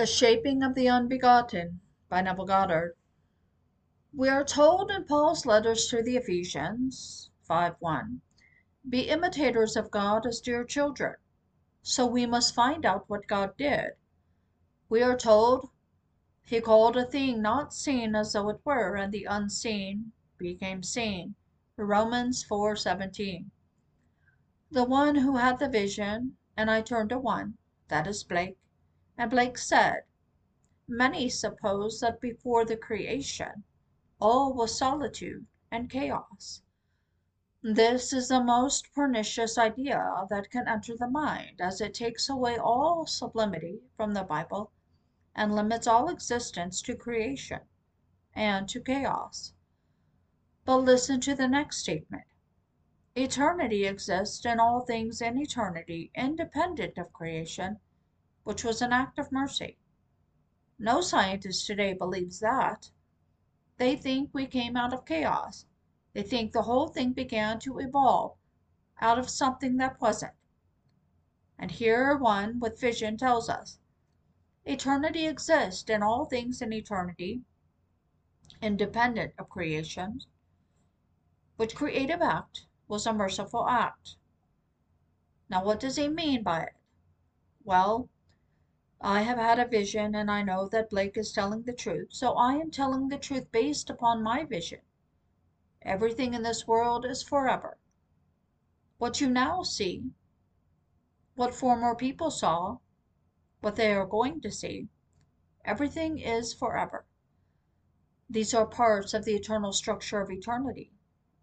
The Shaping of the Unbegotten by Neville Goddard. We are told in Paul's letters to the Ephesians 5:1, "Be imitators of God as dear children." So we must find out what God did. We are told he called a thing not seen as though it were, and the unseen became seen. Romans 4:17. The one who had the vision, and I turned to one, that is Blake, and Blake said, Many suppose that before the creation all was solitude and chaos. This is the most pernicious idea that can enter the mind, as it takes away all sublimity from the Bible and limits all existence to creation and to chaos. But listen to the next statement. Eternity exists in all things in eternity, independent of creation, which was an act of mercy. No scientist today believes that. They think we came out of chaos. They think the whole thing began to evolve out of something that wasn't. And here one with vision tells us eternity exists in all things in eternity, independent of creation, which creative act was a merciful act. Now, what does he mean by it? Well, I have had a vision and I know that Blake is telling the truth, so I am telling the truth based upon my vision. Everything in this world is forever. What you now see, what former people saw, what they are going to see, everything is forever. These are parts of the eternal structure of eternity.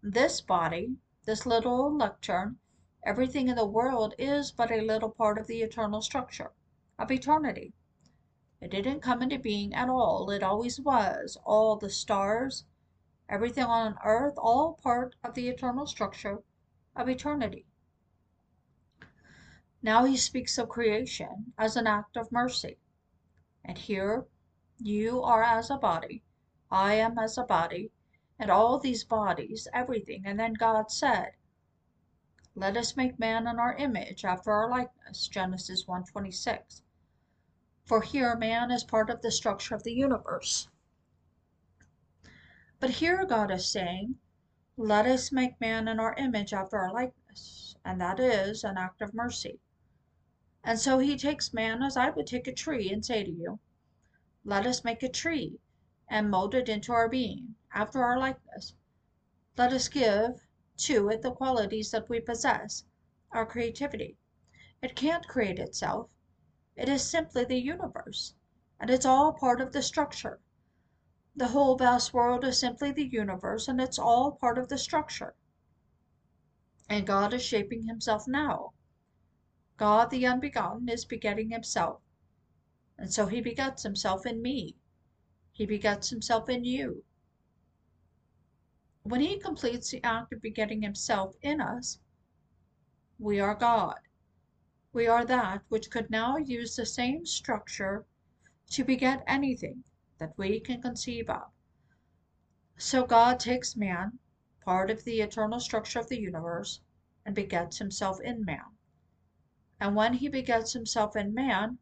This body, this little lectern, everything in the world is but a little part of the eternal structure of eternity. It didn't come into being at all. It always was. All the stars, everything on earth, all part of the eternal structure of eternity. Now he speaks of creation as an act of mercy. And here you are as a body, I am as a body, and all these bodies, everything. And then God said, Let us make man in our image, after our likeness. Genesis 1:26 for here man is part of the structure of the universe. But here God is saying, Let us make man in our image after our likeness, and that is an act of mercy. And so he takes man as I would take a tree and say to you, Let us make a tree and mold it into our being, after our likeness. Let us give to it the qualities that we possess, our creativity. It can't create itself. It is simply the universe, and it's all part of the structure. The whole vast world is simply the universe, and it's all part of the structure. And God is shaping himself now. God, the unbegotten, is begetting himself. And so he begets himself in me. He begets himself in you. When he completes the act of begetting himself in us, we are God we are that which could now use the same structure to beget anything that we can conceive of. So God takes man, part of the eternal structure of the universe, and begets himself in man. And when he begets himself in man,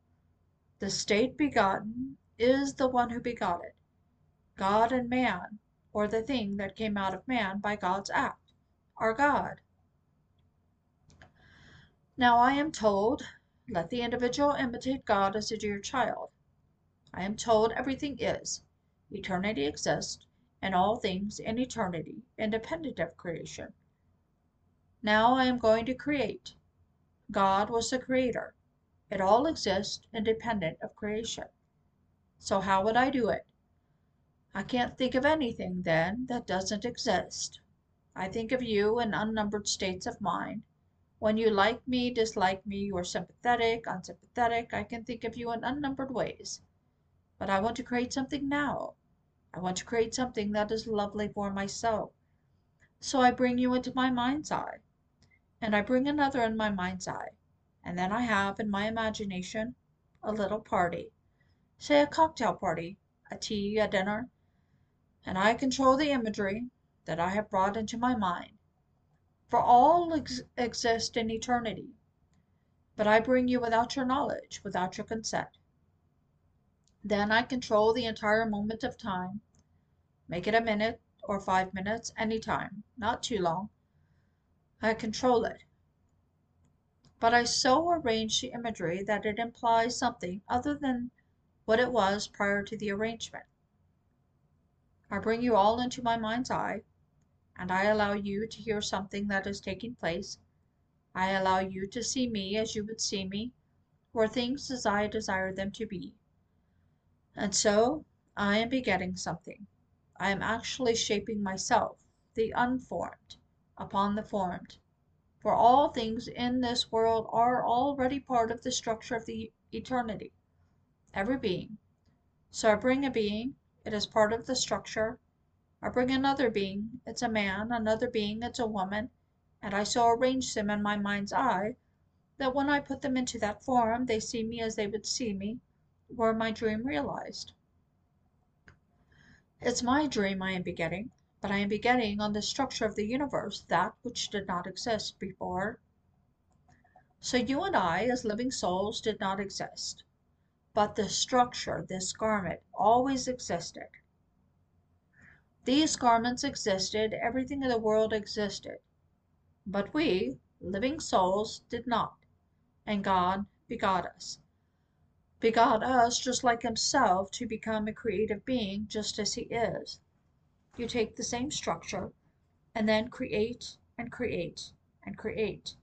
the state begotten is the one who begot it. God and man, or the thing that came out of man by God's act, are God. Now I am told, let the individual imitate God as a dear child. I am told everything is. Eternity exists, and all things in eternity, independent of creation. Now I am going to create. God was the creator. It all exists independent of creation. So how would I do it? I can't think of anything, then, that doesn't exist. I think of you in unnumbered states of mind when you like me, dislike me, you are sympathetic, unsympathetic, I can think of you in unnumbered ways. But I want to create something now. I want to create something that is lovely for myself. So I bring you into my mind's eye, and I bring another in my mind's eye, and then I have in my imagination a little party, say a cocktail party, a tea, a dinner, and I control the imagery that I have brought into my mind for all ex- exist in eternity. But I bring you without your knowledge, without your consent. Then I control the entire moment of time. Make it a minute or five minutes, any time, not too long. I control it. But I so arrange the imagery that it implies something other than what it was prior to the arrangement. I bring you all into my mind's eye, and I allow you to hear something that is taking place. I allow you to see me as you would see me, or things as I desire them to be. And so I am begetting something. I am actually shaping myself, the unformed, upon the formed. For all things in this world are already part of the structure of the eternity. Every being. So I bring a being, it is part of the structure. I bring another being, it's a man, another being, it's a woman, and I so arrange them in my mind's eye that when I put them into that form they see me as they would see me were my dream realized. It's my dream I am begetting, but I am begetting on the structure of the universe that which did not exist before. So you and I, as living souls, did not exist. But the structure, this garment, always existed. These garments existed, everything in the world existed. But we, living souls, did not, and God begot us. Begot us just like Himself to become a creative being, just as He is. You take the same structure and then create and create and create.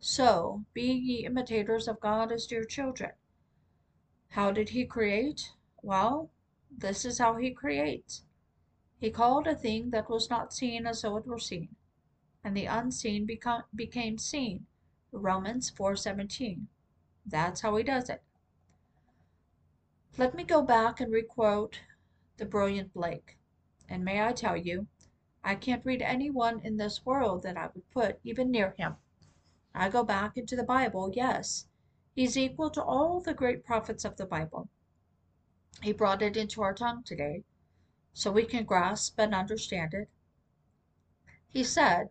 So be ye imitators of God as dear children. How did He create? Well, this is how He creates. He called a thing that was not seen as though it were seen, and the unseen become, became seen. Romans 4:17. That's how he does it. Let me go back and requote the brilliant Blake. And may I tell you, I can't read anyone in this world that I would put even near him. I go back into the Bible, yes. He's equal to all the great prophets of the Bible. He brought it into our tongue today so we can grasp and understand it. He said,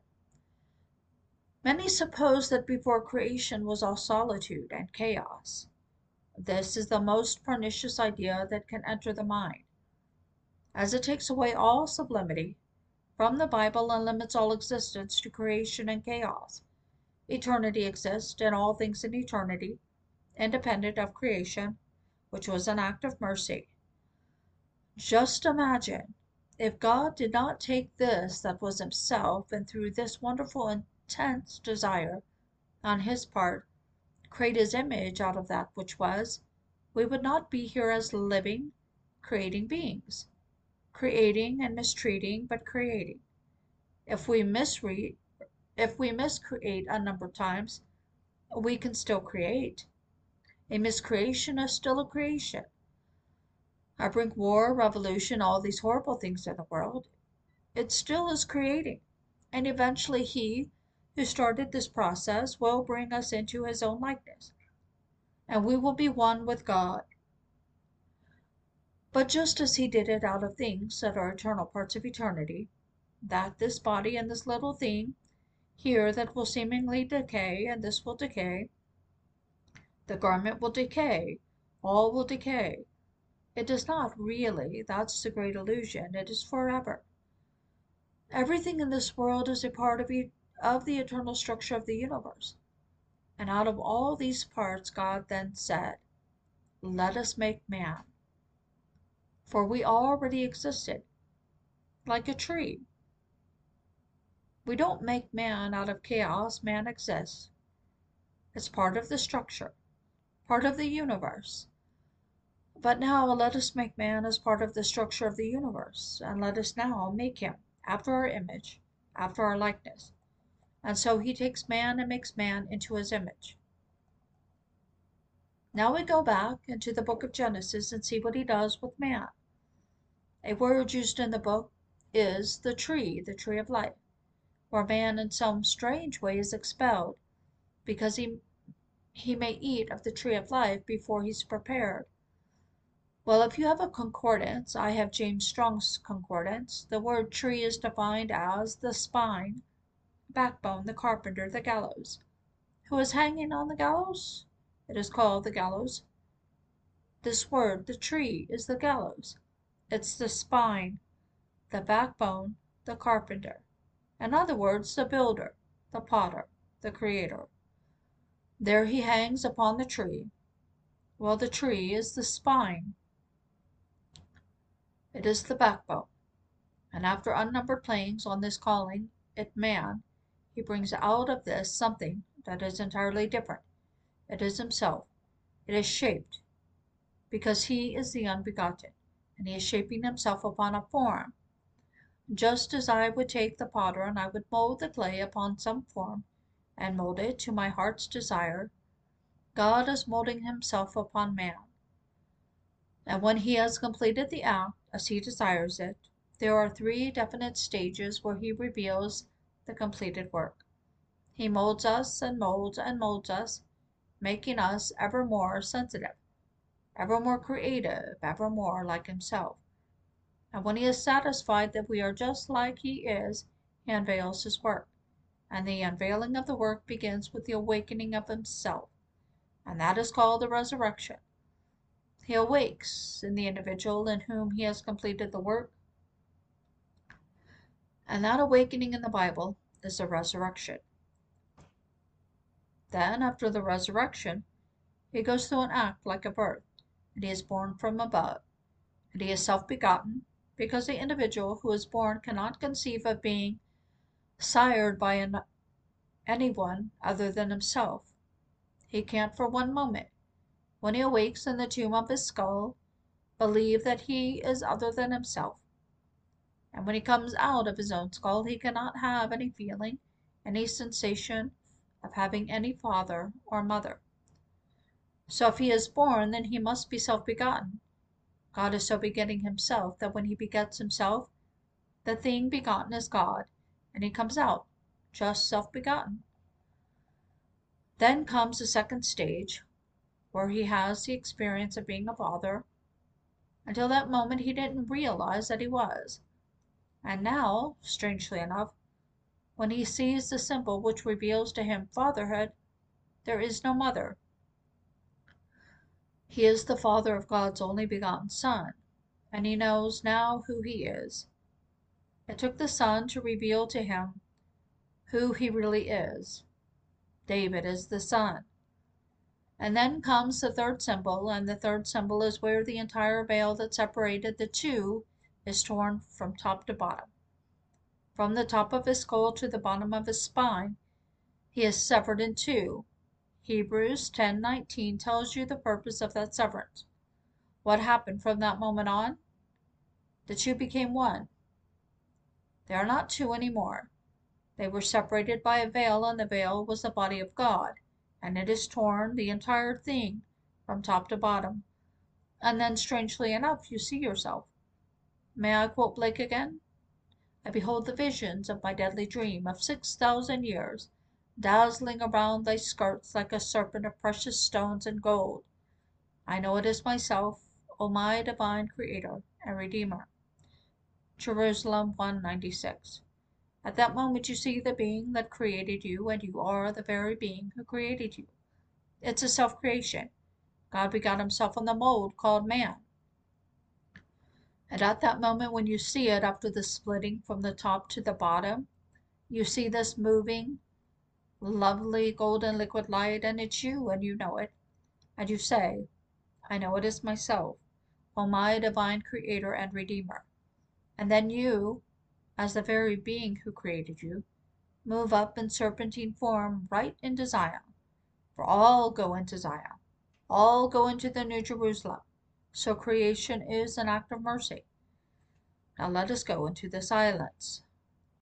Many suppose that before creation was all solitude and chaos. This is the most pernicious idea that can enter the mind, as it takes away all sublimity from the Bible and limits all existence to creation and chaos. Eternity exists, and all things in eternity, independent of creation, which was an act of mercy. Just imagine if God did not take this that was Himself, and through this wonderful, intense desire on His part, create His image out of that which was, we would not be here as living, creating beings, creating and mistreating, but creating. If we misread, if we miscreate a number of times, we can still create. A miscreation is still a creation. I bring war, revolution, all these horrible things in the world. It still is creating. And eventually He who started this process will bring us into His own likeness. And we will be one with God. But just as He did it out of things that are eternal parts of eternity, that this body and this little thing here that will seemingly decay, and this will decay, the garment will decay, all will decay, it does not really, that's the great illusion. It is forever. Everything in this world is a part of, e- of the eternal structure of the universe. And out of all these parts, God then said, Let us make man. For we already existed, like a tree. We don't make man out of chaos, man exists. It's part of the structure, part of the universe. But now let us make man as part of the structure of the universe, and let us now make him after our image, after our likeness. And so he takes man and makes man into his image. Now we go back into the book of Genesis and see what he does with man. A word used in the book is the tree, the tree of life, where man in some strange way is expelled because he he may eat of the tree of life before he's prepared well, if you have a concordance, I have James Strong's concordance, the word tree is defined as the spine, backbone, the carpenter, the gallows. Who is hanging on the gallows? It is called the gallows. This word, the tree, is the gallows. It's the spine, the backbone, the carpenter. In other words, the builder, the potter, the creator. There he hangs upon the tree. Well, the tree is the spine. It is the backbone. And after unnumbered playings on this calling it man, he brings out of this something that is entirely different. It is himself. It is shaped, because he is the unbegotten, and he is shaping himself upon a form. Just as I would take the potter and I would mold the clay upon some form, and mold it to my heart's desire, God is molding himself upon man. And when he has completed the act as he desires it, there are three definite stages where he reveals the completed work. He molds us and molds and molds us, making us ever more sensitive, ever more creative, ever more like himself. And when he is satisfied that we are just like he is, he unveils his work. And the unveiling of the work begins with the awakening of himself. And that is called the resurrection. He awakes in the individual in whom he has completed the work. And that awakening in the Bible is the resurrection. Then, after the resurrection, he goes through an act like a birth, and he is born from above, and he is self begotten, because the individual who is born cannot conceive of being sired by an, anyone other than himself. He can't for one moment, when he awakes in the tomb of his skull, believe that he is other than himself. And when he comes out of his own skull, he cannot have any feeling, any sensation of having any father or mother. So if he is born, then he must be self begotten. God is so begetting himself that when he begets himself, the thing begotten is God, and he comes out just self begotten. Then comes the second stage, where he has the experience of being a father. Until that moment, he didn't realize that he was. And now, strangely enough, when he sees the symbol which reveals to him fatherhood, there is no mother. He is the father of God's only begotten Son, and he knows now who he is. It took the Son to reveal to him who he really is. David is the son. And then comes the third symbol, and the third symbol is where the entire veil that separated the two is torn from top to bottom. From the top of his skull to the bottom of his spine, he is severed in two. Hebrews 10:19 tells you the purpose of that severance. What happened from that moment on? The two became one. They are not two anymore. They were separated by a veil, and the veil was the body of God, and it is torn, the entire thing, from top to bottom. And then, strangely enough, you see yourself. May I quote Blake again? I behold the visions of my deadly dream of six thousand years, dazzling around thy skirts like a serpent of precious stones and gold. I know it is myself, O my divine Creator and Redeemer. Jerusalem 196. At that moment you see the being that created you, and you are the very being who created you. It's a self creation. God begot himself in the mold called man. And at that moment, when you see it after the splitting from the top to the bottom, you see this moving, lovely golden liquid light, and it's you, and you know it. And you say, I know it is myself, O my divine Creator and Redeemer. And then you, as the very being who created you, move up in serpentine form right into Zion. For all go into Zion, all go into the New Jerusalem. So creation is an act of mercy. Now let us go into the silence.